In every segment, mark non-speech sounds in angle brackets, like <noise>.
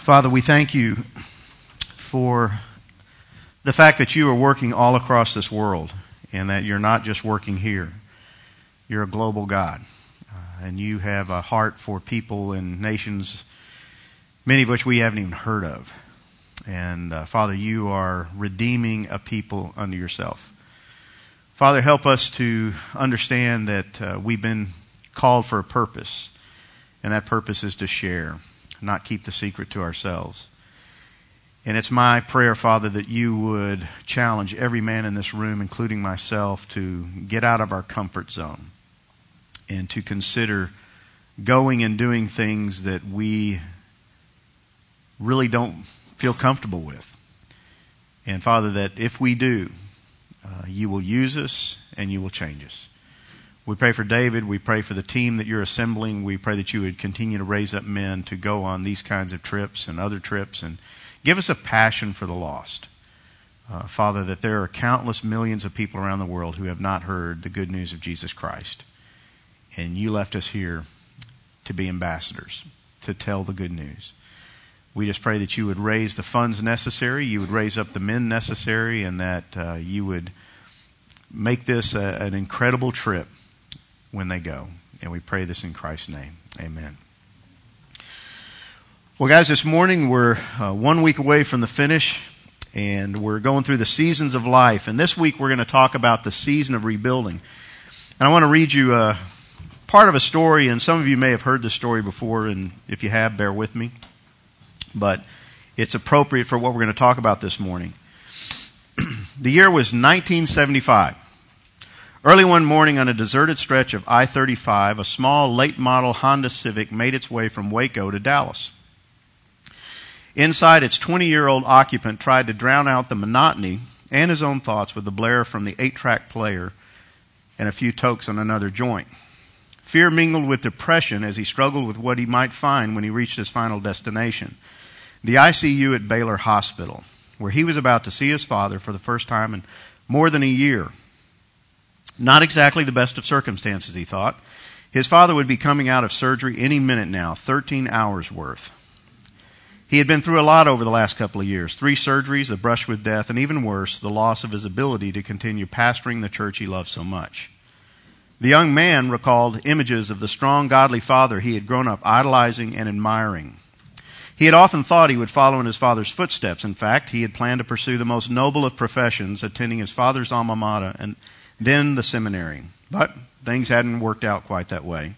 Father, we thank you for the fact that you are working all across this world and that you're not just working here. You're a global God. Uh, and you have a heart for people and nations, many of which we haven't even heard of. And uh, Father, you are redeeming a people unto yourself. Father, help us to understand that uh, we've been called for a purpose, and that purpose is to share, not keep the secret to ourselves. And it's my prayer, Father, that you would challenge every man in this room, including myself, to get out of our comfort zone and to consider going and doing things that we really don't feel comfortable with. And Father, that if we do, uh, you will use us and you will change us. We pray for David. We pray for the team that you're assembling. We pray that you would continue to raise up men to go on these kinds of trips and other trips and give us a passion for the lost. Uh, Father, that there are countless millions of people around the world who have not heard the good news of Jesus Christ. And you left us here to be ambassadors, to tell the good news. We just pray that you would raise the funds necessary, you would raise up the men necessary, and that uh, you would make this a, an incredible trip when they go. And we pray this in Christ's name. Amen. Well, guys, this morning we're uh, one week away from the finish, and we're going through the seasons of life. And this week we're going to talk about the season of rebuilding. And I want to read you a part of a story, and some of you may have heard this story before, and if you have, bear with me. But it's appropriate for what we're going to talk about this morning. <clears throat> the year was 1975. Early one morning on a deserted stretch of I 35, a small late model Honda Civic made its way from Waco to Dallas. Inside, its 20 year old occupant tried to drown out the monotony and his own thoughts with the blare from the 8 track player and a few tokes on another joint. Fear mingled with depression as he struggled with what he might find when he reached his final destination the ICU at Baylor Hospital, where he was about to see his father for the first time in more than a year. Not exactly the best of circumstances, he thought. His father would be coming out of surgery any minute now, 13 hours worth. He had been through a lot over the last couple of years three surgeries, a brush with death, and even worse, the loss of his ability to continue pastoring the church he loved so much. The young man recalled images of the strong, godly father he had grown up idolizing and admiring. He had often thought he would follow in his father's footsteps. In fact, he had planned to pursue the most noble of professions, attending his father's alma mater and then the seminary. But things hadn't worked out quite that way.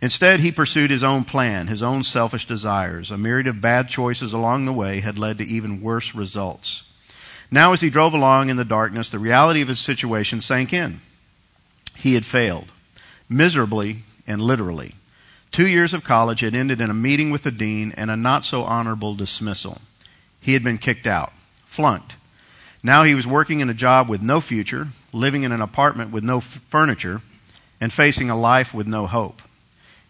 Instead, he pursued his own plan, his own selfish desires. A myriad of bad choices along the way had led to even worse results. Now, as he drove along in the darkness, the reality of his situation sank in. He had failed, miserably and literally. Two years of college had ended in a meeting with the dean and a not so honorable dismissal. He had been kicked out, flunked, now he was working in a job with no future, living in an apartment with no f- furniture, and facing a life with no hope.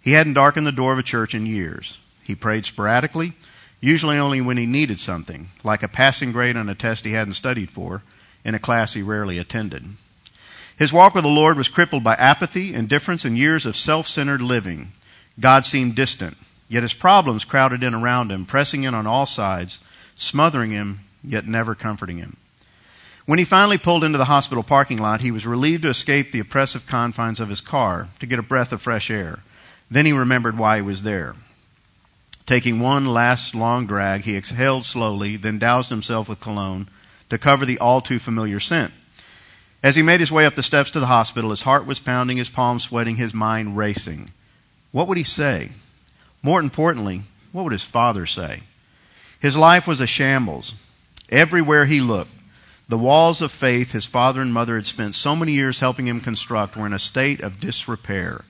He hadn't darkened the door of a church in years. He prayed sporadically, usually only when he needed something, like a passing grade on a test he hadn't studied for, in a class he rarely attended. His walk with the Lord was crippled by apathy, indifference, and years of self-centered living. God seemed distant, yet his problems crowded in around him, pressing in on all sides, smothering him, yet never comforting him. When he finally pulled into the hospital parking lot, he was relieved to escape the oppressive confines of his car to get a breath of fresh air. Then he remembered why he was there. Taking one last long drag, he exhaled slowly, then doused himself with cologne to cover the all too familiar scent. As he made his way up the steps to the hospital, his heart was pounding, his palms sweating, his mind racing. What would he say? More importantly, what would his father say? His life was a shambles. Everywhere he looked, the walls of faith his father and mother had spent so many years helping him construct were in a state of disrepair.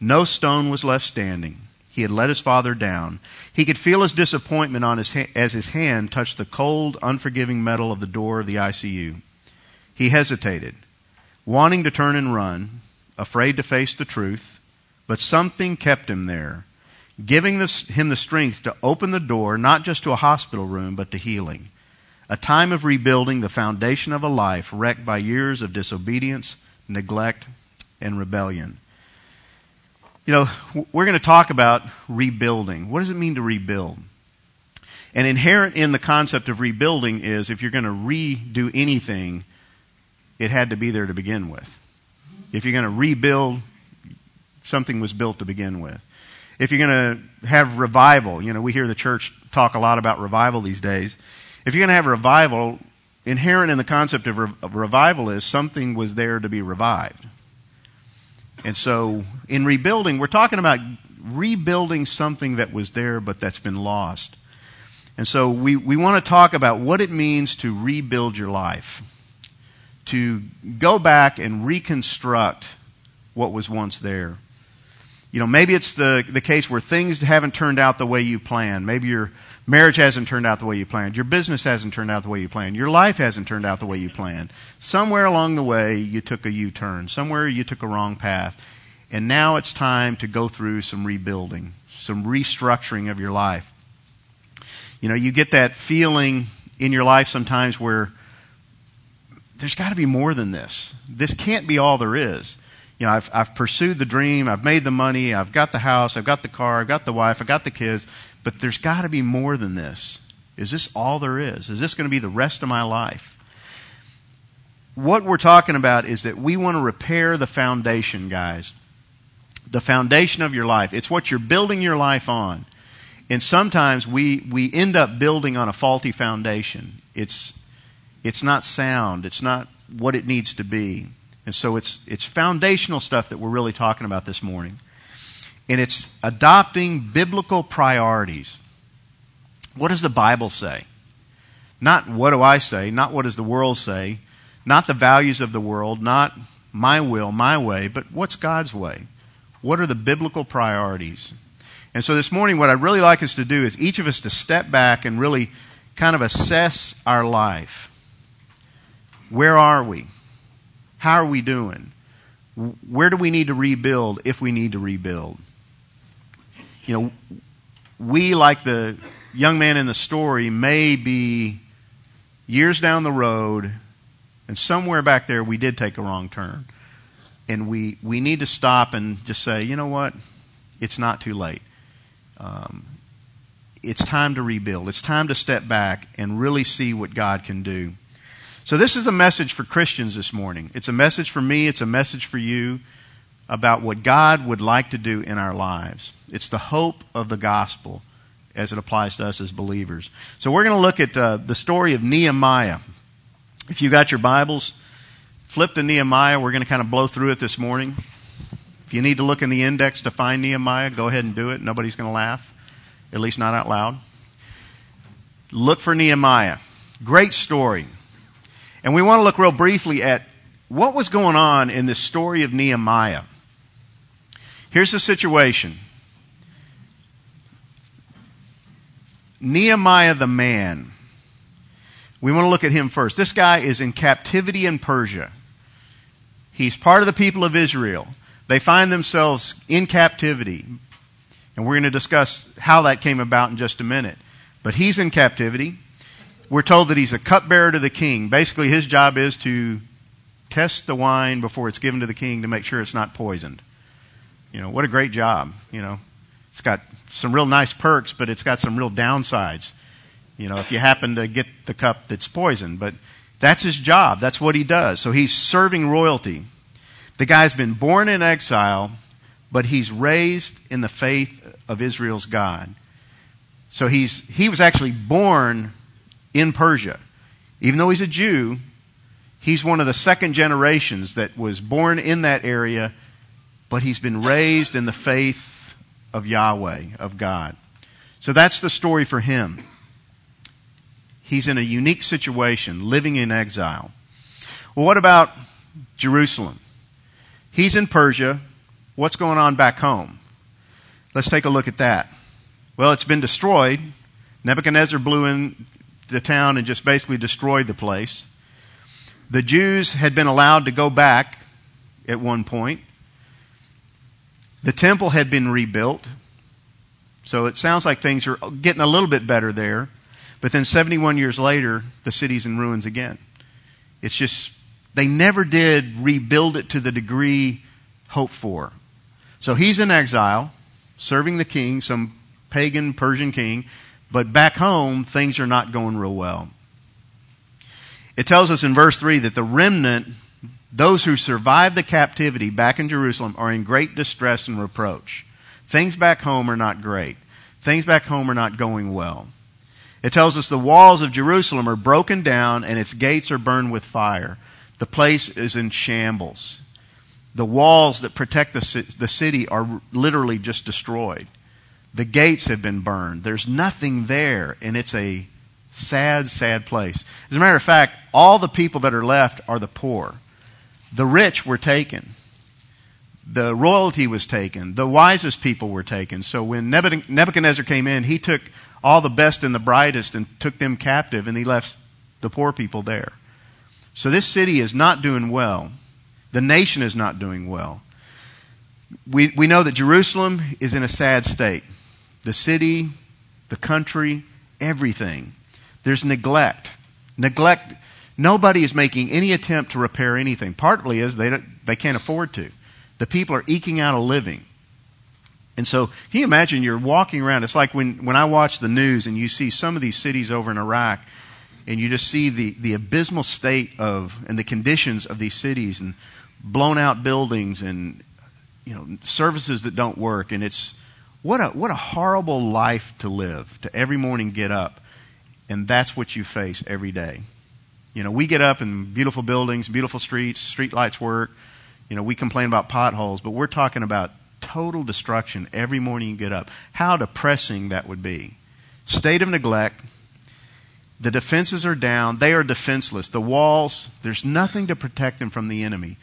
No stone was left standing. He had let his father down. He could feel his disappointment on his ha- as his hand touched the cold, unforgiving metal of the door of the ICU. He hesitated, wanting to turn and run, afraid to face the truth, but something kept him there, giving him the strength to open the door not just to a hospital room, but to healing a time of rebuilding the foundation of a life wrecked by years of disobedience, neglect, and rebellion. You know, we're going to talk about rebuilding. What does it mean to rebuild? And inherent in the concept of rebuilding is if you're going to redo anything, it had to be there to begin with. If you're going to rebuild, something was built to begin with. If you're going to have revival, you know, we hear the church talk a lot about revival these days. If you're going to have revival, inherent in the concept of, re- of revival is something was there to be revived. And so in rebuilding, we're talking about rebuilding something that was there but that's been lost. And so we, we want to talk about what it means to rebuild your life, to go back and reconstruct what was once there. You know, maybe it's the, the case where things haven't turned out the way you planned. Maybe your marriage hasn't turned out the way you planned. Your business hasn't turned out the way you planned. Your life hasn't turned out the way you planned. Somewhere along the way, you took a U turn. Somewhere you took a wrong path. And now it's time to go through some rebuilding, some restructuring of your life. You know, you get that feeling in your life sometimes where there's got to be more than this. This can't be all there is. You know, I've, I've pursued the dream, I've made the money, I've got the house, I've got the car, I've got the wife, I've got the kids, but there's got to be more than this. Is this all there is? Is this going to be the rest of my life? What we're talking about is that we want to repair the foundation, guys. The foundation of your life. It's what you're building your life on. And sometimes we, we end up building on a faulty foundation. It's, it's not sound. It's not what it needs to be. And so it's, it's foundational stuff that we're really talking about this morning. And it's adopting biblical priorities. What does the Bible say? Not what do I say, not what does the world say, not the values of the world, not my will, my way, but what's God's way? What are the biblical priorities? And so this morning, what I'd really like us to do is each of us to step back and really kind of assess our life. Where are we? How are we doing? Where do we need to rebuild if we need to rebuild? You know, we, like the young man in the story, may be years down the road, and somewhere back there we did take a wrong turn. And we, we need to stop and just say, you know what? It's not too late. Um, it's time to rebuild. It's time to step back and really see what God can do. So this is a message for Christians this morning. It's a message for me. It's a message for you about what God would like to do in our lives. It's the hope of the gospel as it applies to us as believers. So we're going to look at uh, the story of Nehemiah. If you got your Bibles, flip to Nehemiah. We're going to kind of blow through it this morning. If you need to look in the index to find Nehemiah, go ahead and do it. Nobody's going to laugh, at least not out loud. Look for Nehemiah. Great story. And we want to look real briefly at what was going on in this story of Nehemiah. Here's the situation. Nehemiah the man. We want to look at him first. This guy is in captivity in Persia. He's part of the people of Israel. They find themselves in captivity. And we're going to discuss how that came about in just a minute. But he's in captivity we're told that he's a cupbearer to the king. Basically, his job is to test the wine before it's given to the king to make sure it's not poisoned. You know, what a great job. You know, it's got some real nice perks, but it's got some real downsides. You know, if you happen to get the cup that's poisoned, but that's his job. That's what he does. So he's serving royalty. The guy's been born in exile, but he's raised in the faith of Israel's God. So he's, he was actually born in Persia. Even though he's a Jew, he's one of the second generations that was born in that area, but he's been raised in the faith of Yahweh, of God. So that's the story for him. He's in a unique situation, living in exile. Well, what about Jerusalem? He's in Persia. What's going on back home? Let's take a look at that. Well, it's been destroyed. Nebuchadnezzar blew in the town and just basically destroyed the place. The Jews had been allowed to go back at one point. The temple had been rebuilt. So it sounds like things are getting a little bit better there. But then 71 years later, the city's in ruins again. It's just, they never did rebuild it to the degree hoped for. So he's in exile, serving the king, some pagan Persian king. But back home, things are not going real well. It tells us in verse 3 that the remnant, those who survived the captivity back in Jerusalem, are in great distress and reproach. Things back home are not great. Things back home are not going well. It tells us the walls of Jerusalem are broken down and its gates are burned with fire. The place is in shambles. The walls that protect the, the city are literally just destroyed. The gates have been burned. There's nothing there, and it's a sad, sad place. As a matter of fact, all the people that are left are the poor. The rich were taken. The royalty was taken. The wisest people were taken. So when Nebuchadnezzar came in, he took all the best and the brightest and took them captive, and he left the poor people there. So this city is not doing well. The nation is not doing well. We, we know that Jerusalem is in a sad state. The city, the country, everything. There's neglect. Neglect. Nobody is making any attempt to repair anything. Partly is they, they can't afford to. The people are eking out a living. And so, can you imagine you're walking around? It's like when, when I watch the news and you see some of these cities over in Iraq and you just see the, the abysmal state of and the conditions of these cities and blown out buildings and you know services that don't work and it's what a what a horrible life to live to every morning get up and that's what you face every day you know we get up in beautiful buildings beautiful streets street lights work you know we complain about potholes but we're talking about total destruction every morning you get up how depressing that would be state of neglect the defenses are down. They are defenseless. The walls, there's nothing to protect them from the enemy.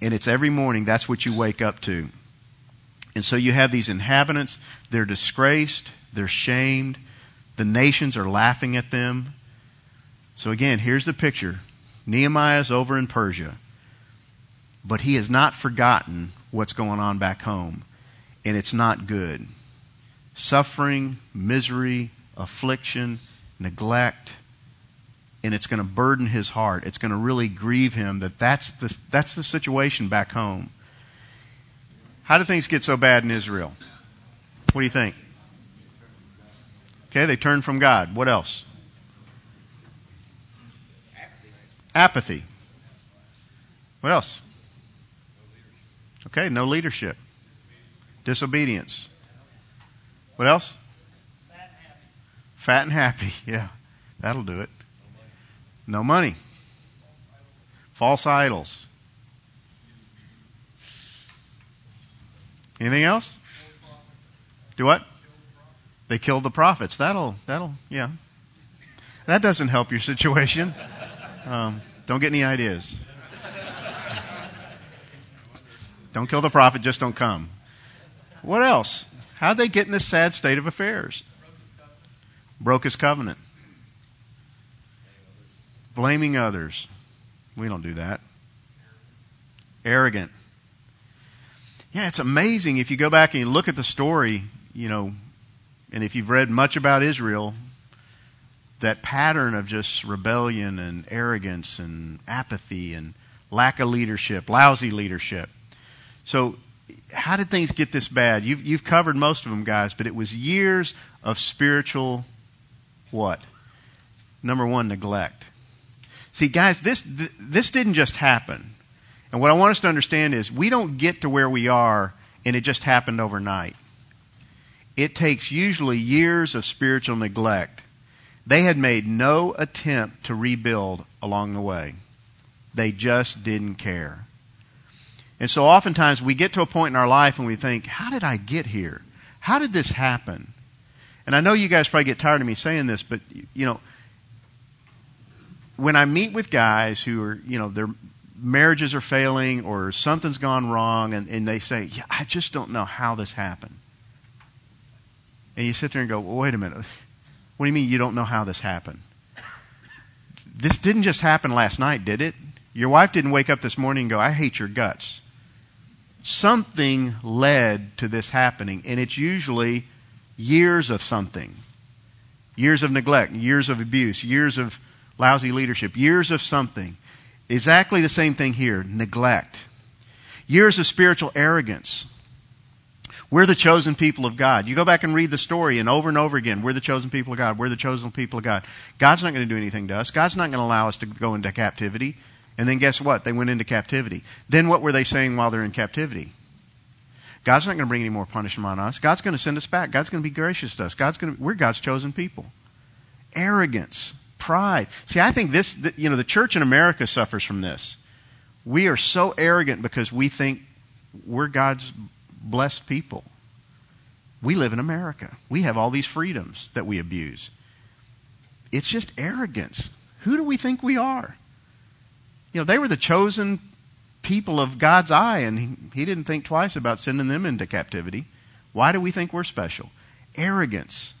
And it's every morning, that's what you wake up to. And so you have these inhabitants, they're disgraced, they're shamed, the nations are laughing at them. So again, here's the picture Nehemiah's over in Persia, but he has not forgotten what's going on back home, and it's not good. Suffering, misery, affliction, neglect, and it's going to burden his heart. It's going to really grieve him that that's the, that's the situation back home. How do things get so bad in Israel? What do you think? Okay, they turned from God. What else? Apathy. What else? Okay, no leadership. Disobedience. What else? Fat and happy. <laughs> Yeah, that'll do it. No money. False idols. Anything else? Do what? They killed the prophets. That'll, that'll, yeah. That doesn't help your situation. Um, don't get any ideas. Don't kill the prophet, just don't come. What else? How'd they get in this sad state of affairs? broke his covenant. Blaming others. We don't do that. Arrogant. Yeah, it's amazing if you go back and you look at the story, you know, and if you've read much about Israel, that pattern of just rebellion and arrogance and apathy and lack of leadership, lousy leadership. So, how did things get this bad? You've, you've covered most of them, guys, but it was years of spiritual what? Number one, neglect. See, guys, this, this didn't just happen. And what I want us to understand is we don't get to where we are and it just happened overnight. It takes usually years of spiritual neglect. They had made no attempt to rebuild along the way. They just didn't care. And so oftentimes we get to a point in our life and we think, how did I get here? How did this happen? And I know you guys probably get tired of me saying this, but you know, when I meet with guys who are, you know, their marriages are failing or something's gone wrong and, and they say, yeah, I just don't know how this happened. And you sit there and go, well, wait a minute. What do you mean you don't know how this happened? This didn't just happen last night, did it? Your wife didn't wake up this morning and go, I hate your guts. Something led to this happening, and it's usually years of something years of neglect, years of abuse, years of lousy leadership, years of something. Exactly the same thing here neglect. Years of spiritual arrogance. We're the chosen people of God. You go back and read the story, and over and over again, we're the chosen people of God. We're the chosen people of God. God's not going to do anything to us. God's not going to allow us to go into captivity. And then guess what? They went into captivity. Then what were they saying while they're in captivity? God's not going to bring any more punishment on us. God's going to send us back. God's going to be gracious to us. God's going to, we're God's chosen people. Arrogance, pride. See, I think this, you know, the church in America suffers from this. We are so arrogant because we think we're God's blessed people. We live in America. We have all these freedoms that we abuse. It's just arrogance. Who do we think we are? You know, they were the chosen people of God's eye, and he, he didn't think twice about sending them into captivity. Why do we think we're special? Arrogance,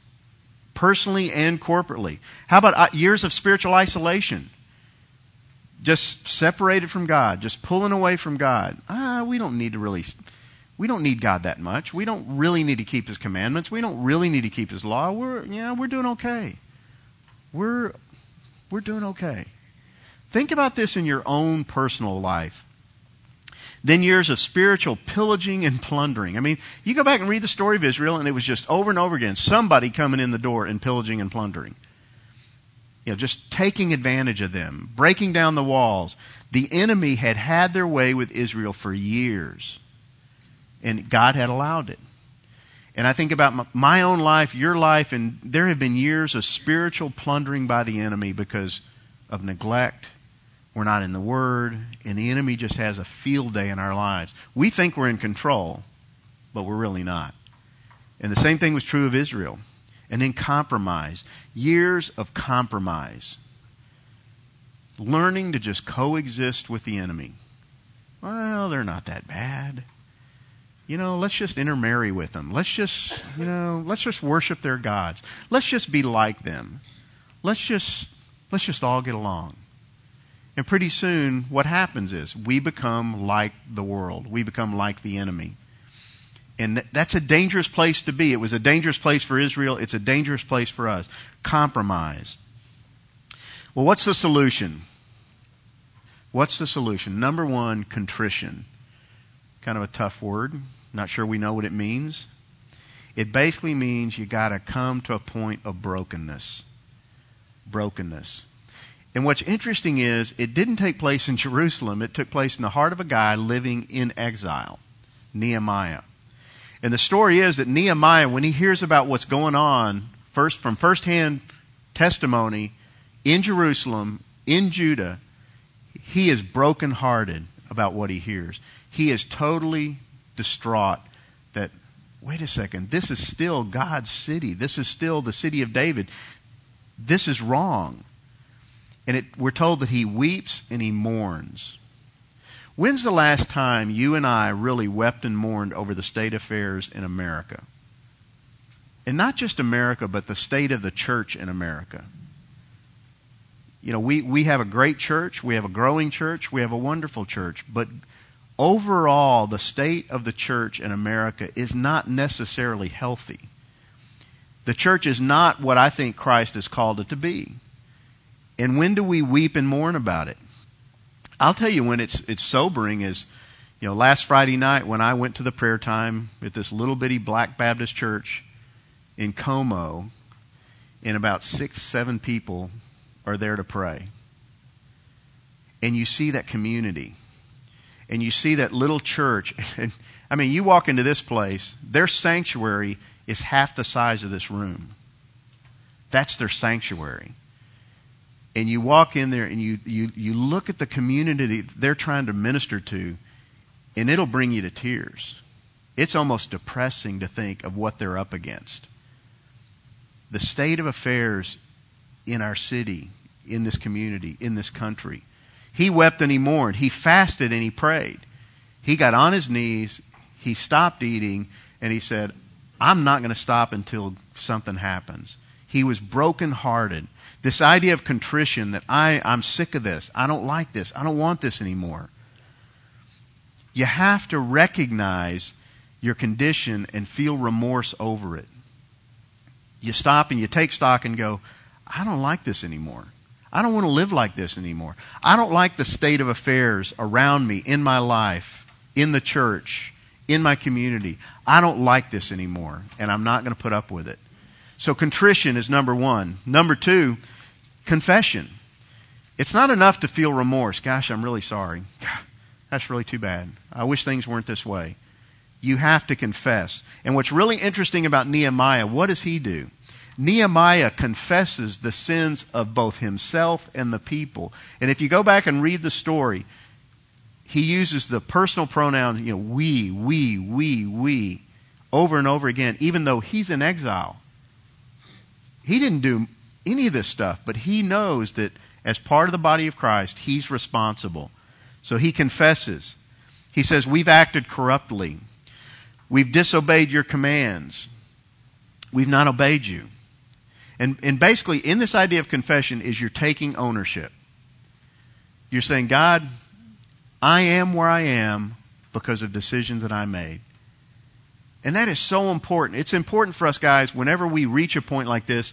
personally and corporately. How about uh, years of spiritual isolation? Just separated from God, just pulling away from God. Ah, we don't need to really we don't need God that much. We don't really need to keep His commandments. We don't really need to keep His law. We're, know, we're doing okay. We're, we're doing okay. Think about this in your own personal life. Then years of spiritual pillaging and plundering. I mean, you go back and read the story of Israel, and it was just over and over again somebody coming in the door and pillaging and plundering. You know, just taking advantage of them, breaking down the walls. The enemy had had their way with Israel for years. And God had allowed it. And I think about my own life, your life, and there have been years of spiritual plundering by the enemy because of neglect. We're not in the Word, and the enemy just has a field day in our lives. We think we're in control, but we're really not. And the same thing was true of Israel. And then compromise. Years of compromise. Learning to just coexist with the enemy. Well, they're not that bad you know, let's just intermarry with them. Let's just, you know, let's just worship their gods. Let's just be like them. Let's just, let's just all get along. And pretty soon, what happens is we become like the world. We become like the enemy. And that's a dangerous place to be. It was a dangerous place for Israel. It's a dangerous place for us. Compromise. Well, what's the solution? What's the solution? Number one, contrition. Kind of a tough word. Not sure we know what it means. It basically means you got to come to a point of brokenness. Brokenness. And what's interesting is it didn't take place in <laughs> Jerusalem. It took place in the heart of a guy living in exile, Nehemiah. And the story is that Nehemiah, when he hears about what's going on, first from firsthand testimony in Jerusalem, in Judah, he is brokenhearted about what he hears. He is totally distraught that, wait a second, this is still God's city. This is still the city of David. This is wrong. And it, we're told that he weeps and he mourns. When's the last time you and I really wept and mourned over the state affairs in America? And not just America, but the state of the church in America. You know, we, we have a great church, we have a growing church, we have a wonderful church, but overall, the state of the church in America is not necessarily healthy. The church is not what I think Christ has called it to be. And when do we weep and mourn about it? I'll tell you when it's it's sobering is, you know, last Friday night when I went to the prayer time at this little bitty black Baptist church in Como, and about six, seven people are there to pray. And you see that community and you see that little church. <laughs> And, I mean, you walk into this place, their sanctuary is half the size of this room. That's their sanctuary. And you walk in there and you, you, you look at the community they're trying to minister to, and it'll bring you to tears. It's almost depressing to think of what they're up against. The state of affairs in our city, in this community, in this country he wept and he mourned. He fasted and he prayed. He got on his knees, he stopped eating, and he said, I'm not going to stop until something happens. He was brokenhearted. This idea of contrition that I, I'm sick of this. I don't like this. I don't want this anymore. You have to recognize your condition and feel remorse over it. You stop and you take stock and go, I don't like this anymore. I don't want to live like this anymore. I don't like the state of affairs around me, in my life, in the church, in my community. I don't like this anymore, and I'm not going to put up with it. So contrition is number one. Number two, confession. It's not enough to feel remorse. Gosh, I'm really sorry. that's really too bad. I wish things weren't this way. You have to confess. And what's really interesting about Nehemiah, what does he do? Nehemiah confesses the sins of both himself and the people. And if you go back and read the story, he uses the personal pronoun, you know, we, we, we, we, over and over again, even though he's in exile. He didn't do any of this stuff, but he knows that as part of the body of Christ, he's responsible. So he confesses. He says, We've acted corruptly. We've disobeyed your commands. We've not obeyed you. And, and basically, in this idea of confession, is you're taking ownership. You're saying, God, I am where I am because of decisions that I made. And that is so important. It's important for us guys whenever we reach a point like this,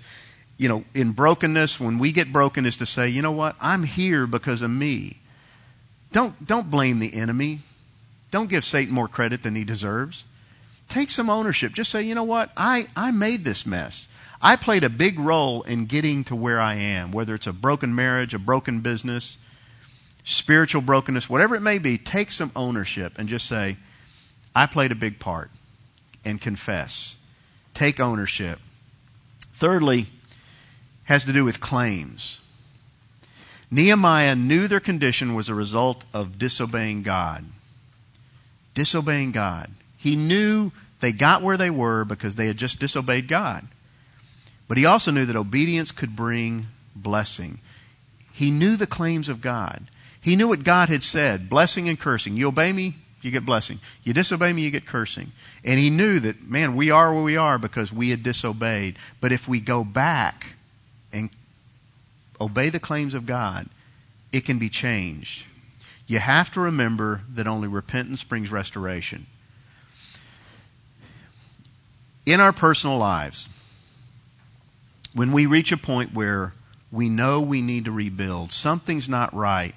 you know, in brokenness, when we get broken, is to say, you know what? I'm here because of me. Don't, don't blame the enemy. Don't give Satan more credit than he deserves. Take some ownership. Just say, you know what? I, I made this mess. I played a big role in getting to where I am, whether it's a broken marriage, a broken business, spiritual brokenness, whatever it may be. Take some ownership and just say, I played a big part, and confess. Take ownership. Thirdly, has to do with claims. Nehemiah knew their condition was a result of disobeying God. Disobeying God. He knew they got where they were because they had just disobeyed God. But he also knew that obedience could bring blessing. He knew the claims of God. He knew what God had said blessing and cursing. You obey me, you get blessing. You disobey me, you get cursing. And he knew that, man, we are where we are because we had disobeyed. But if we go back and obey the claims of God, it can be changed. You have to remember that only repentance brings restoration. In our personal lives, when we reach a point where we know we need to rebuild, something's not right,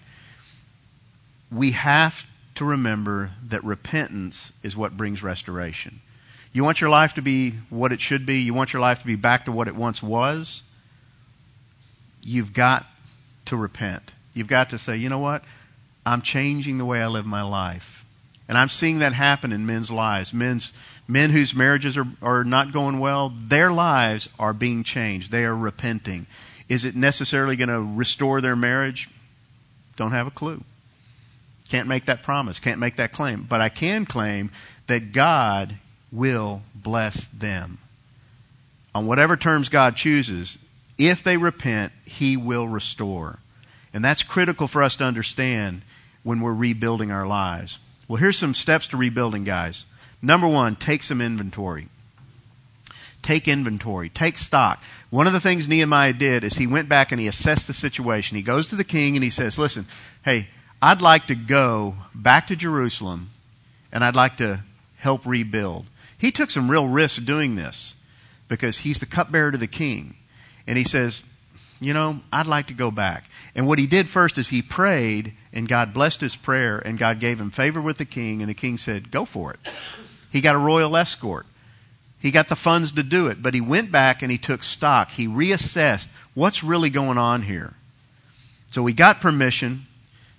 we have to remember that repentance is what brings restoration. You want your life to be what it should be, you want your life to be back to what it once was, you've got to repent. You've got to say, you know what? I'm changing the way I live my life. And I'm seeing that happen in men's lives. Men's men whose marriages are, are not going well, their lives are being changed. They are repenting. Is it necessarily going to restore their marriage? Don't have a clue. Can't make that promise. Can't make that claim. But I can claim that God will bless them. On whatever terms God chooses, if they repent, He will restore. And that's critical for us to understand when we're rebuilding our lives. Well, here's some steps to rebuilding, guys. Number one, take some inventory. Take inventory. Take stock. One of the things Nehemiah did is he went back and he assessed the situation. He goes to the king and he says, listen, hey, I'd like to go back to Jerusalem and I'd like to help rebuild. He took some real risks doing this because he's the cupbearer to the king. And he says, you know, I'd like to go back. And what he did first is he prayed, and God blessed his prayer, and God gave him favor with the king, and the king said, Go for it. He got a royal escort. He got the funds to do it, but he went back and he took stock. He reassessed what's really going on here. So he got permission,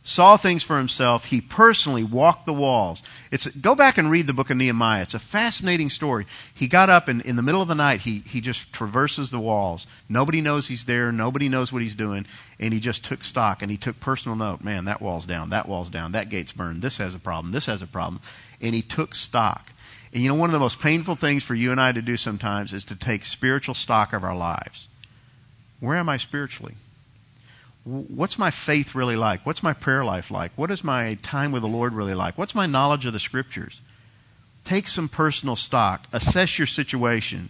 saw things for himself. He personally walked the walls. It's, go back and read the book of Nehemiah. It's a fascinating story. He got up and in the middle of the night, he, he just traverses the walls. Nobody knows he's there. Nobody knows what he's doing. And he just took stock and he took personal note. Man, that wall's down. That wall's down. That gate's burned. This has a problem. This has a problem. And he took stock. And you know, one of the most painful things for you and I to do sometimes is to take spiritual stock of our lives. Where am I spiritually? What's my faith really like? What's my prayer life like? What is my time with the Lord really like? What's my knowledge of the Scriptures? Take some personal stock. Assess your situation.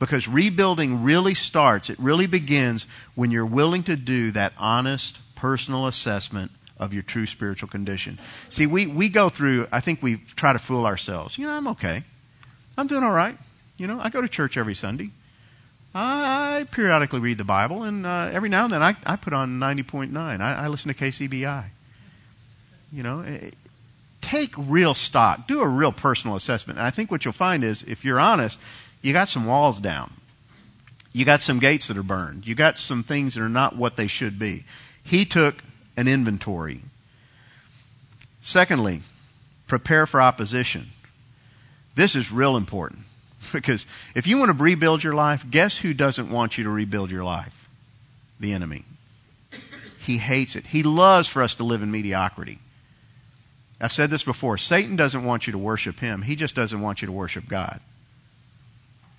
Because rebuilding really starts, it really begins when you're willing to do that honest personal assessment of your true spiritual condition. See, we, we go through, I think we try to fool ourselves. You know, I'm okay. I'm doing all right. You know, I go to church every Sunday. I periodically read the Bible, and uh, every now and then I, I put on 90.9. I, I listen to KCBI. You know, it, eh, take real stock. Do a real personal assessment. And I think what you'll find is, if you're honest, you got some walls down. You got some gates that are burned. You got some things that are not what they should be. He took an inventory. Secondly, prepare for opposition. This is real important <laughs> because if you want to rebuild your life, guess who doesn't want you to rebuild your life? The enemy. He hates it. He loves for us to live in mediocrity. I've said this before. Satan doesn't want you to worship him. He just doesn't want you to worship God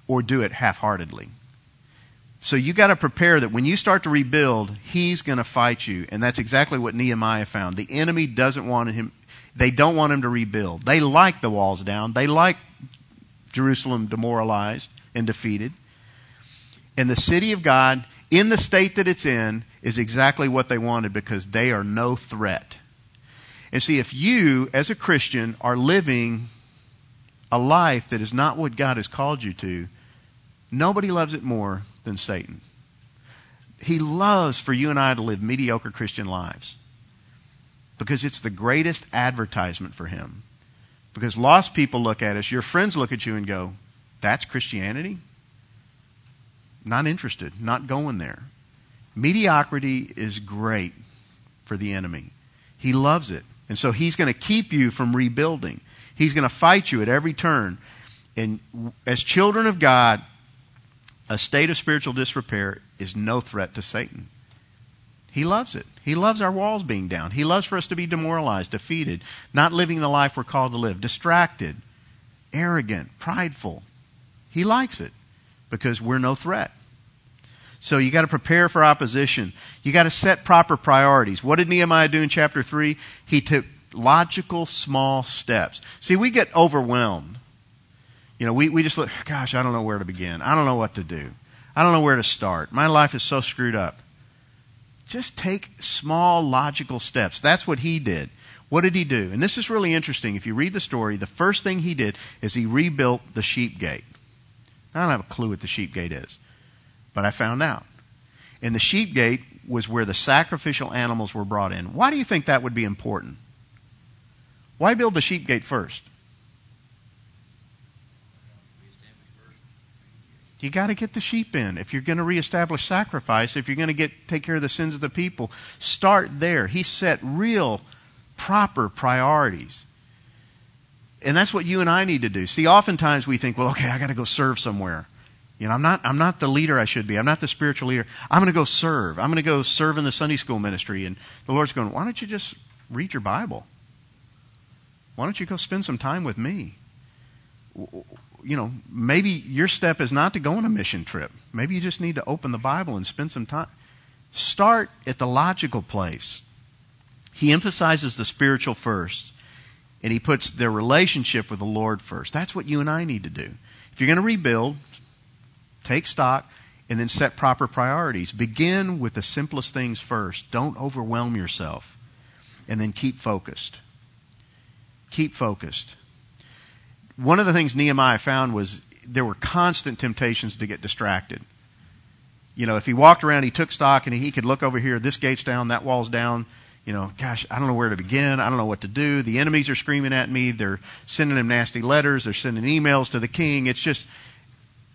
or do it half-heartedly. So you got to prepare that when you start to rebuild, he's going to fight you, and that's exactly what Nehemiah found. The enemy doesn't want him they don't want him to rebuild. They like the walls down. They like Jerusalem demoralized and defeated. And the city of God, in the state that it's in, is exactly what they wanted because they are no threat. And see, if you, as a Christian, are living a life that is not what God has called you to, nobody loves it more than Satan. He loves for you and I to live mediocre Christian lives because it's the greatest advertisement for him. Because lost people look at us, your friends look at you and go, That's Christianity? Not interested, not going there. Mediocrity is great for the enemy. He loves it. And so he's going to keep you from rebuilding. He's going to fight you at every turn. And as children of God, a state of spiritual disrepair is no threat to Satan. He loves it. He loves our walls being down. He loves for us to be demoralized, defeated, not living the life we're called to live, distracted, arrogant, prideful. He likes it because we're no threat. So you got to prepare for opposition. You got to set proper priorities. What did Nehemiah do in chapter 3? He took logical small steps. See, we get overwhelmed. You know, we, we just look, gosh, I don't know where to begin. I don't know what to do. I don't know where to start. My life is so screwed up. Just take small logical steps. That's what he did. What did he do? And this is really interesting. If you read the story, the first thing he did is he rebuilt the sheep gate. I don't have a clue what the sheep gate is, but I found out. And the sheep gate was where the sacrificial animals were brought in. Why do you think that would be important? Why build the sheep gate first? You got to get the sheep in. If you're going to reestablish sacrifice, if you're going to get take care of the sins of the people, start there. He set real proper priorities. And that's what you and I need to do. See, oftentimes we think, well, okay, I got to go serve somewhere. You know, I'm not I'm not the leader I should be. I'm not the spiritual leader. I'm going to go serve. I'm going to go serve in the Sunday school ministry and the Lord's going, "Why don't you just read your Bible? Why don't you go spend some time with me?" You know, maybe your step is not to go on a mission trip. Maybe you just need to open the Bible and spend some time. Start at the logical place. He emphasizes the spiritual first, and he puts their relationship with the Lord first. That's what you and I need to do. If you're going to rebuild, take stock, and then set proper priorities. Begin with the simplest things first. Don't overwhelm yourself. And then keep focused. Keep focused one of the things Nehemiah found was there were constant temptations to get distracted. You know, if he walked around, he took stock and he could look over here, this gate's down, that wall's down. You know, gosh, I don't know where to begin. I don't know what to do. The enemies are screaming at me. They're sending him nasty letters. They're sending emails to the king. It's just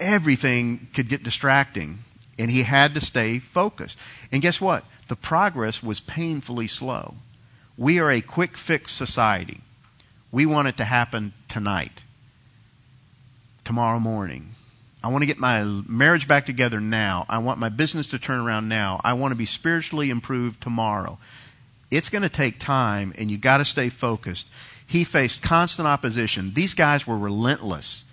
everything could get distracting. And he had to stay focused. And guess what? The progress was painfully slow. We are a quick fix society. We want it to happen tonight tomorrow morning. I want to get my marriage back together now. I want my business to turn around now. I want to be spiritually improved tomorrow. It's going to take time, and you got to stay focused. He faced constant opposition. These guys were relentless,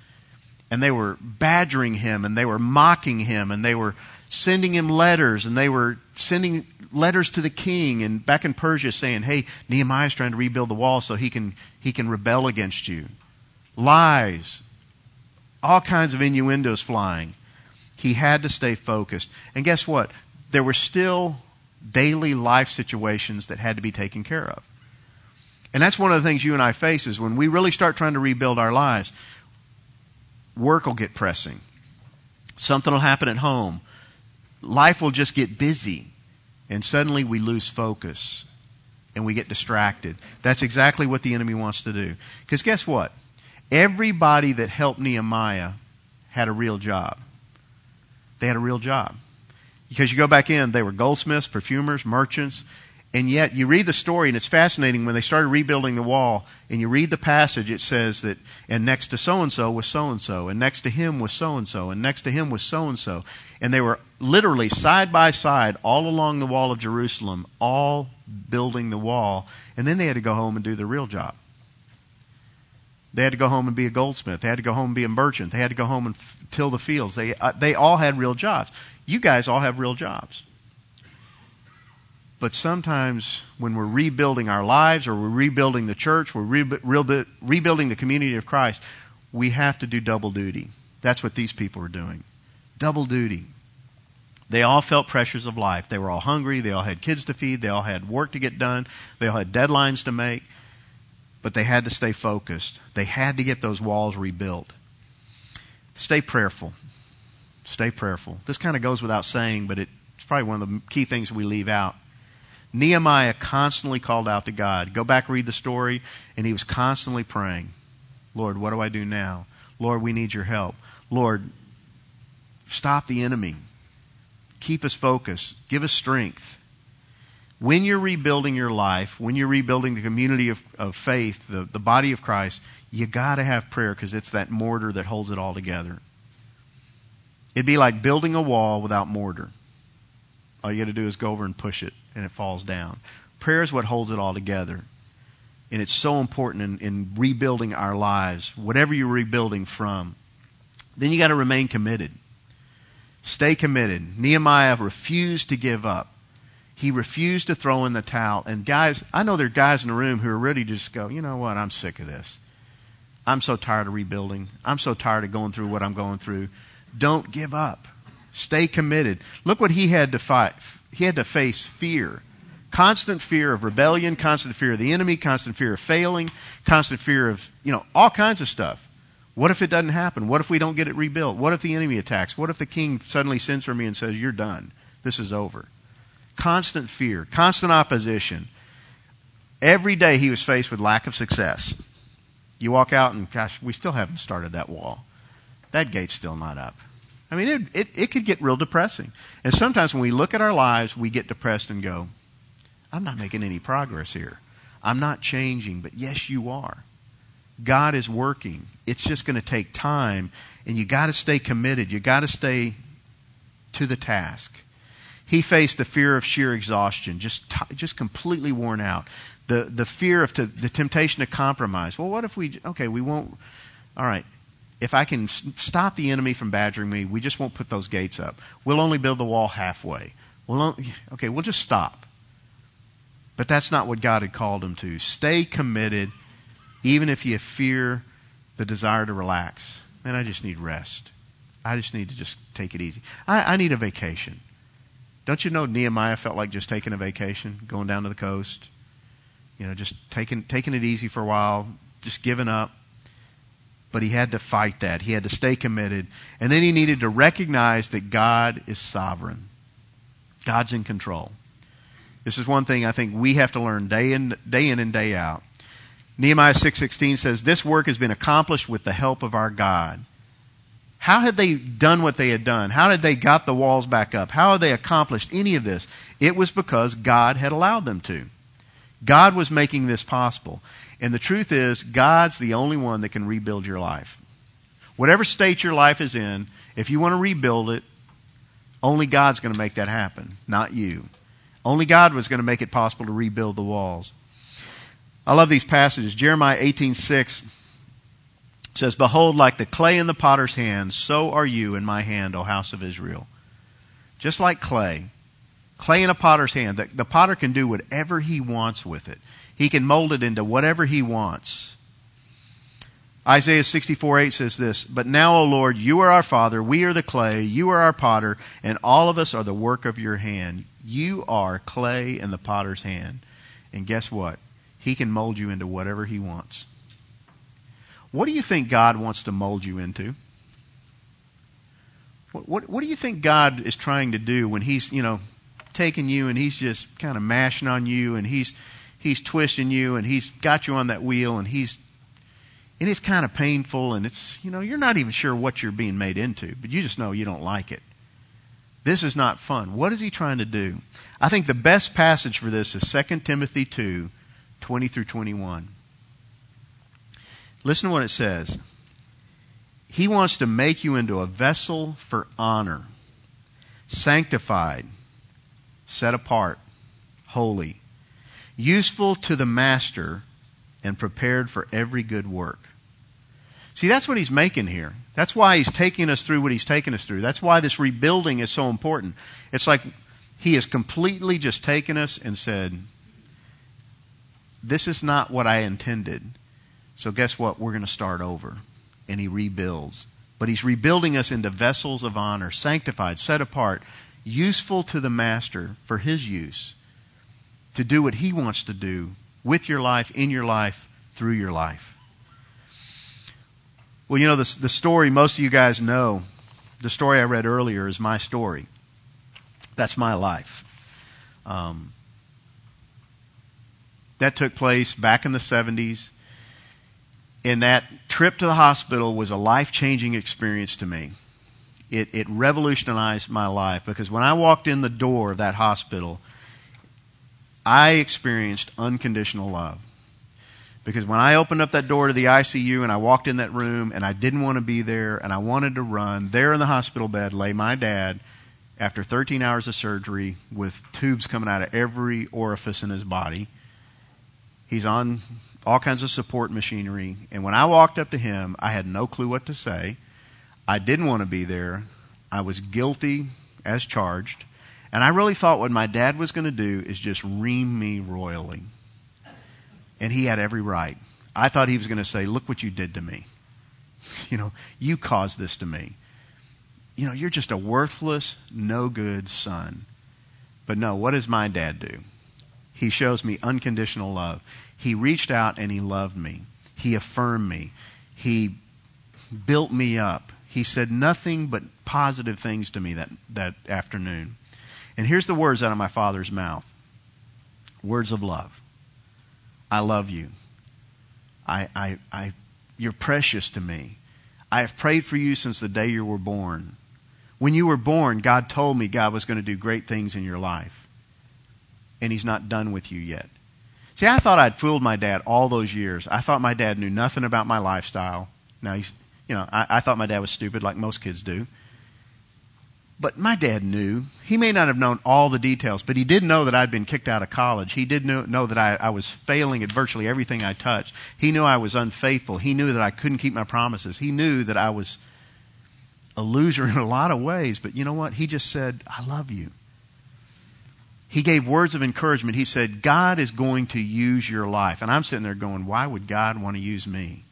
and they were badgering him, and they were mocking him, and they were sending him letters, and they were sending letters to the king, and back in Persia saying, "Hey, Nehemiah's trying to rebuild the wall so he can he can rebel against you." Lies, all kinds of innuendos flying. He had to stay focused. And guess what? There were still daily life situations that had to be taken care of. And that's one of the things you and I face is when we really start trying to rebuild our lives, work will get pressing. Something will happen at home. Life will just get busy. And suddenly we lose focus. and we get distracted. That's exactly what the enemy wants to do. Because guess what? Everybody that helped Nehemiah had a real job. They had a real job. Because you go back in, they were goldsmiths, perfumers, merchants, and yet you read the story and it's fascinating when they started rebuilding the wall and you read the passage it says that and next to so and so was so and so and next to him was so and so and next to him was so and so and they were literally side by side all along the wall of Jerusalem all building the wall and then they had to go home and do the real job they had to go home and be a goldsmith they had to go home and be a merchant they had to go home and f- till the fields they uh, they all had real jobs you guys all have real jobs but sometimes when we're rebuilding our lives or we're rebuilding the church, we're re- rebuilding the community of Christ, we have to do double duty. That's what these people are doing. Double duty. They all felt pressures of life. They were all hungry. They all had kids to feed. They all had work to get done. They all had deadlines to make. But they had to stay focused. They had to get those walls rebuilt. Stay prayerful. Stay prayerful. This kind of goes without saying, but it's probably one of the key things we leave out. Nehemiah constantly called out to God. Go back, read the story, and he was constantly praying, Lord, what do I do now? Lord, we need your help. Lord, stop the enemy. Keep us focused. Give us strength. When you're rebuilding your life, when you're rebuilding the community of, of faith, the, the body of Christ, you got to have prayer because it's that mortar that holds it all together. It'd be like building a wall without mortar. All you got to do is go over and push it, and it falls down. Prayer is what holds it all together. And it's so important in, in rebuilding our lives, whatever you're rebuilding from. Then you got to remain committed. Stay committed. Nehemiah refused to give up. He refused to throw in the towel. And guys, I know there are guys in the room who are ready to just go, you know what, I'm sick of this. I'm so tired of rebuilding. I'm so tired of going through what I'm going through. Don't give up. Stay committed. Look what he had to fight. He had to face fear. Constant fear of rebellion, constant fear of the enemy, constant fear of failing, constant fear of, you know, all kinds of stuff. What if it doesn't happen? What if we don't get it rebuilt? What if the enemy attacks? What if the king suddenly sends for me and says, You're done. This is over. Constant fear, constant opposition. Every day he was faced with lack of success. You walk out and, gosh, we still haven't started that wall. That gate's still not up. I mean, it, it, it could get real depressing. And sometimes when we look at our lives, we get depressed and go, I'm not making any progress here. I'm not changing, but yes, you are. God is working. It's just going to take time, and you got to stay committed. You got to stay to the task. He faced the fear of sheer exhaustion, just t- just completely worn out. The the fear of t- the temptation to compromise. Well, what if we? Okay, we won't. All right, if I can stop the enemy from badgering me, we just won't put those gates up. We'll only build the wall halfway. We'll okay, we'll just stop. But that's not what God had called him to. Stay committed, even if you fear the desire to relax. Man, I just need rest. I just need to just take it easy. I, I need a vacation. Don't you know Nehemiah felt like just taking a vacation, going down to the coast? You know, just taking taking it easy for a while, just giving up. But he had to fight that. He had to stay committed. And then he needed to recognize that God is sovereign. God's in control. This is one thing I think we have to learn day in, day in and day out. Nehemiah 6:16 says, "This work has been accomplished with the help of our God." How had they done what they had done? How had they got the walls back up? How had they accomplished any of this? It was because God had allowed them to. God was making this possible. And the truth is, God's the only one that can rebuild your life. Whatever state your life is in, if you want to rebuild it, only God's going to make that happen, not you. Only God was going to make it possible to rebuild the walls. I love these passages. Jeremiah 18:6 says, "Behold, like the clay in the potter's hand, so are you in my hand, O house of Israel." Just like clay, clay in a potter's hand, the, the potter can do whatever he wants with it. He can mold it into whatever he wants. Isaiah 64 8 says this, But now, O Lord, you are our Father, we are the clay, you are our potter, and all of us are the work of your hand. You are clay in the potter's hand. And guess what? He can mold you into whatever he wants. What do you think God wants to mold you into? What, what, what do you think God is trying to do when he's, you know, taking you and he's just kind of mashing on you and he's he's twisting you and he's got you on that wheel and he's and it's kind of painful and it's you know you're not even sure what you're being made into but you just know you don't like it. This is not fun. What is he trying to do? I think the best passage for this is 2 timothy 2 20 through 21 listen to what it says he wants to make you into a vessel for honor sanctified set apart holy useful to the master, and prepared for every good work. See, that's what he's making here. That's why he's taking us through what he's taking us through. That's why this rebuilding is so important. It's like he has completely just taken us and said, This is not what I intended. So, guess what? We're going to start over. And he rebuilds. But he's rebuilding us into vessels of honor, sanctified, set apart, useful to the master for his use to do what He wants to do with your life, in your life, through your life. Well, you know, the, the story most of you guys know, the story I read earlier is my story. That's my life. Um, that took place back in the 70s. And that trip to the hospital was a life changing experience to me. It, it revolutionized my life because when I walked in the door of that hospital, I experienced unconditional love. Because when I opened up that door to the ICU and I walked in that room and I didn't want to be there and I wanted to run, there in the hospital bed lay my dad after 13 hours of surgery with tubes coming out of every orifice in his body. He's on all kinds of support machinery. And when I walked up to him, I had no clue what to say. I didn't want to be there. I was guilty as charged. And I really thought what my dad was going to do is just ream me royally. And he had every right. I thought he was going to say, Look what you did to me. You know, you caused this to me. You know, you're just a worthless, no good son. But no, what does my dad do? He shows me unconditional love. He reached out and he loved me. He affirmed me. He built me up. He said nothing but positive things to me that, that afternoon. And here's the words out of my father's mouth words of love. I love you. I, I, I, you're precious to me. I have prayed for you since the day you were born. When you were born, God told me God was going to do great things in your life. And He's not done with you yet. See, I thought I'd fooled my dad all those years. I thought my dad knew nothing about my lifestyle. Now he's, you know, I, I thought my dad was stupid like most kids do. But my dad knew. He may not have known all the details, but he did know that I'd been kicked out of college. He did know, know that I, I was failing at virtually everything I touched. He knew I was unfaithful. He knew that I couldn't keep my promises. He knew that I was a loser in a lot of ways. But you know what? He just said, I love you. He gave words of encouragement. He said, God is going to use your life. And I'm sitting there going, why would God want to use me?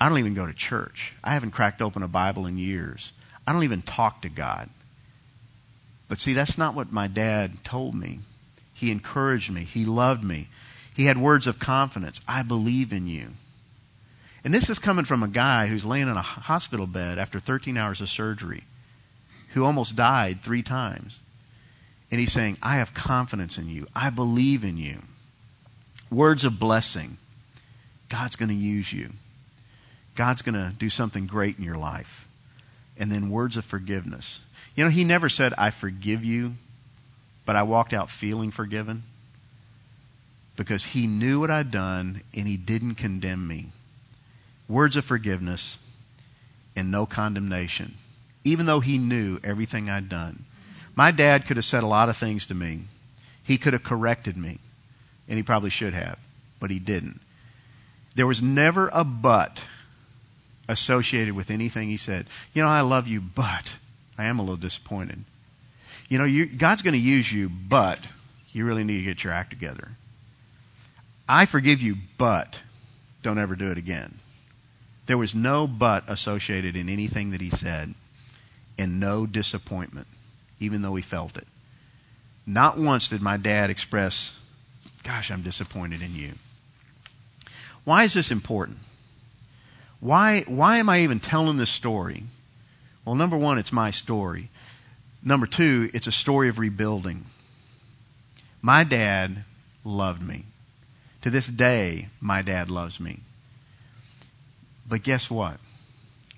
I don't even go to church. I haven't cracked open a Bible in years. I don't even talk to God. But see, that's not what my dad told me. He encouraged me. He loved me. He had words of confidence. I believe in you. And this is coming from a guy who's laying in a hospital bed after 13 hours of surgery, who almost died three times. And he's saying, I have confidence in you. I believe in you. Words of blessing. God's going to use you. God's going to do something great in your life and then words of forgiveness. You know, he never said, I forgive you, but I walked out feeling forgiven because he knew what I'd done and he didn't condemn me. Words of forgiveness and no condemnation, even though he knew everything I'd done. My dad could have said a lot of things to me. He could have corrected me, and he probably should have, but he didn't. There was never a but associated with anything he said. You know, I love you, but I am a little disappointed. You know, you, God's going to use you, but you really need to get your act together. I forgive you, but don't ever do it again. There was no but associated in anything that he said, and no disappointment, even though he felt it. Not once did my dad express, Gosh, I'm disappointed in you. Why is this important? Why, why am I even telling this story? Well, number one, it's my story. Number two, it's a story of rebuilding. My dad loved me. To this day, my dad loves me. But guess what?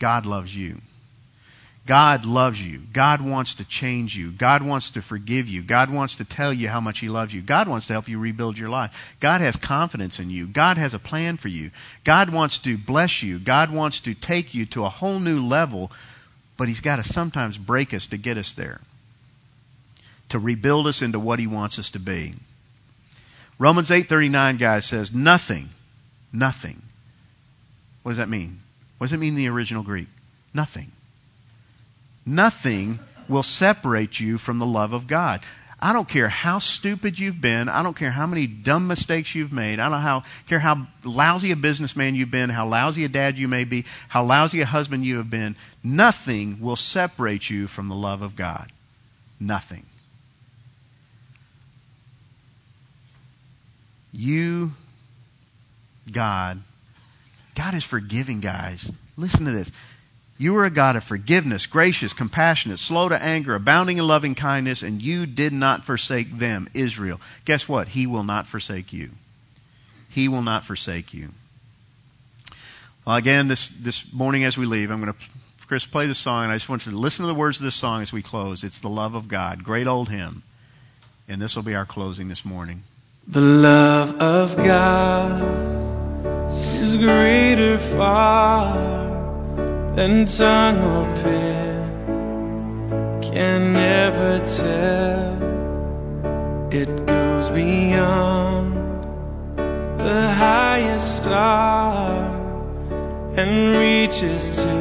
God loves you. God loves you. God wants to change you. God wants to forgive you. God wants to tell you how much He loves you. God wants to help you rebuild your life. God has confidence in you. God has a plan for you. God wants to bless you. God wants to take you to a whole new level, but He's got to sometimes break us to get us there, to rebuild us into what He wants us to be. Romans 8:39 guys says nothing nothing. What does that mean? What does it mean in the original Greek? Nothing Nothing will separate you from the love of God. I don't care how stupid you've been. I don't care how many dumb mistakes you've made. I don't how, care how lousy a businessman you've been, how lousy a dad you may be, how lousy a husband you have been. Nothing will separate you from the love of God. Nothing. You, God, God is forgiving, guys. Listen to this. You are a God of forgiveness, gracious, compassionate, slow to anger, abounding in loving kindness, and you did not forsake them, Israel. Guess what? He will not forsake you. He will not forsake you. Well, again, this, this morning as we leave, I'm going to, Chris, play the song, and I just want you to listen to the words of this song as we close. It's the love of God. Great old hymn. And this will be our closing this morning. The love of God is greater far than tongue or pen can never tell. It goes beyond the highest star and reaches to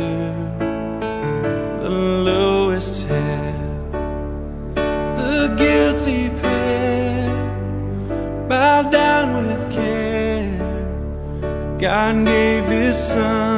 the lowest hell. The guilty pair bow down with care. God gave His Son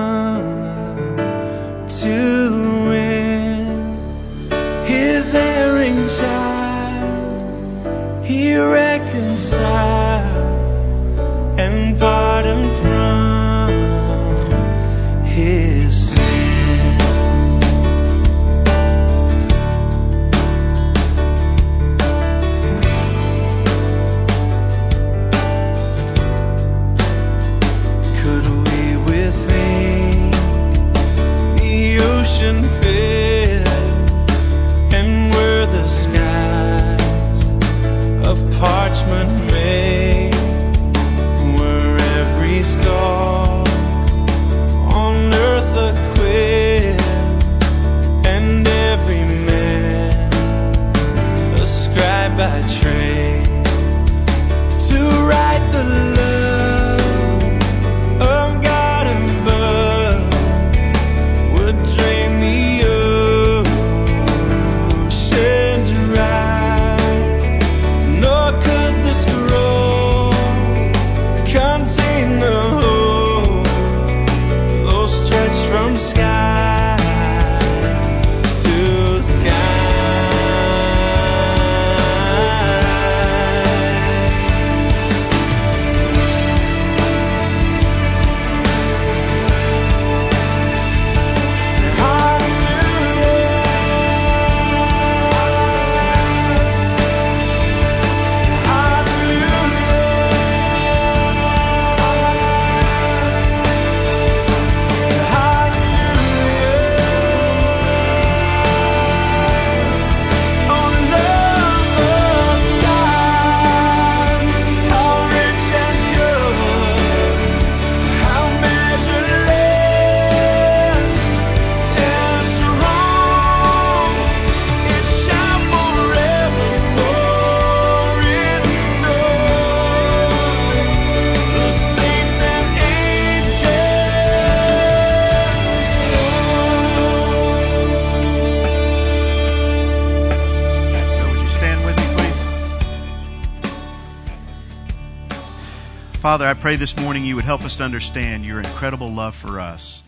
Father, I pray this morning you would help us to understand your incredible love for us.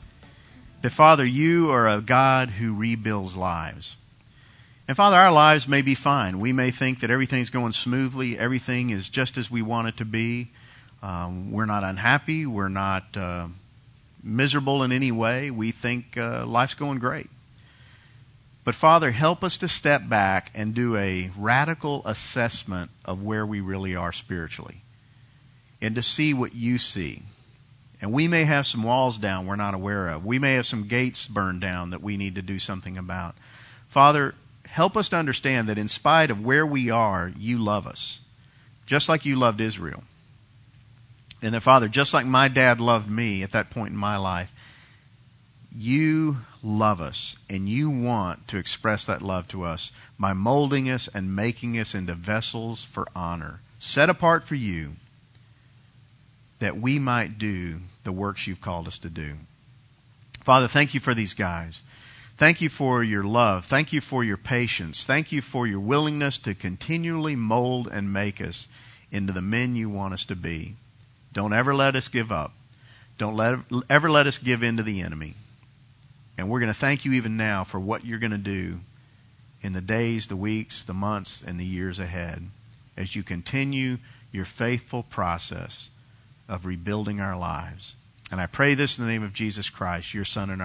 That, Father, you are a God who rebuilds lives. And, Father, our lives may be fine. We may think that everything's going smoothly, everything is just as we want it to be. Um, we're not unhappy, we're not uh, miserable in any way. We think uh, life's going great. But, Father, help us to step back and do a radical assessment of where we really are spiritually. And to see what you see. And we may have some walls down we're not aware of. We may have some gates burned down that we need to do something about. Father, help us to understand that in spite of where we are, you love us. Just like you loved Israel. And that, Father, just like my dad loved me at that point in my life, you love us and you want to express that love to us by molding us and making us into vessels for honor, set apart for you that we might do the works you've called us to do. Father, thank you for these guys. Thank you for your love. Thank you for your patience. Thank you for your willingness to continually mold and make us into the men you want us to be. Don't ever let us give up. Don't let, ever let us give in to the enemy. And we're going to thank you even now for what you're going to do in the days, the weeks, the months, and the years ahead as you continue your faithful process of rebuilding our lives. And I pray this in the name of Jesus Christ, your Son and our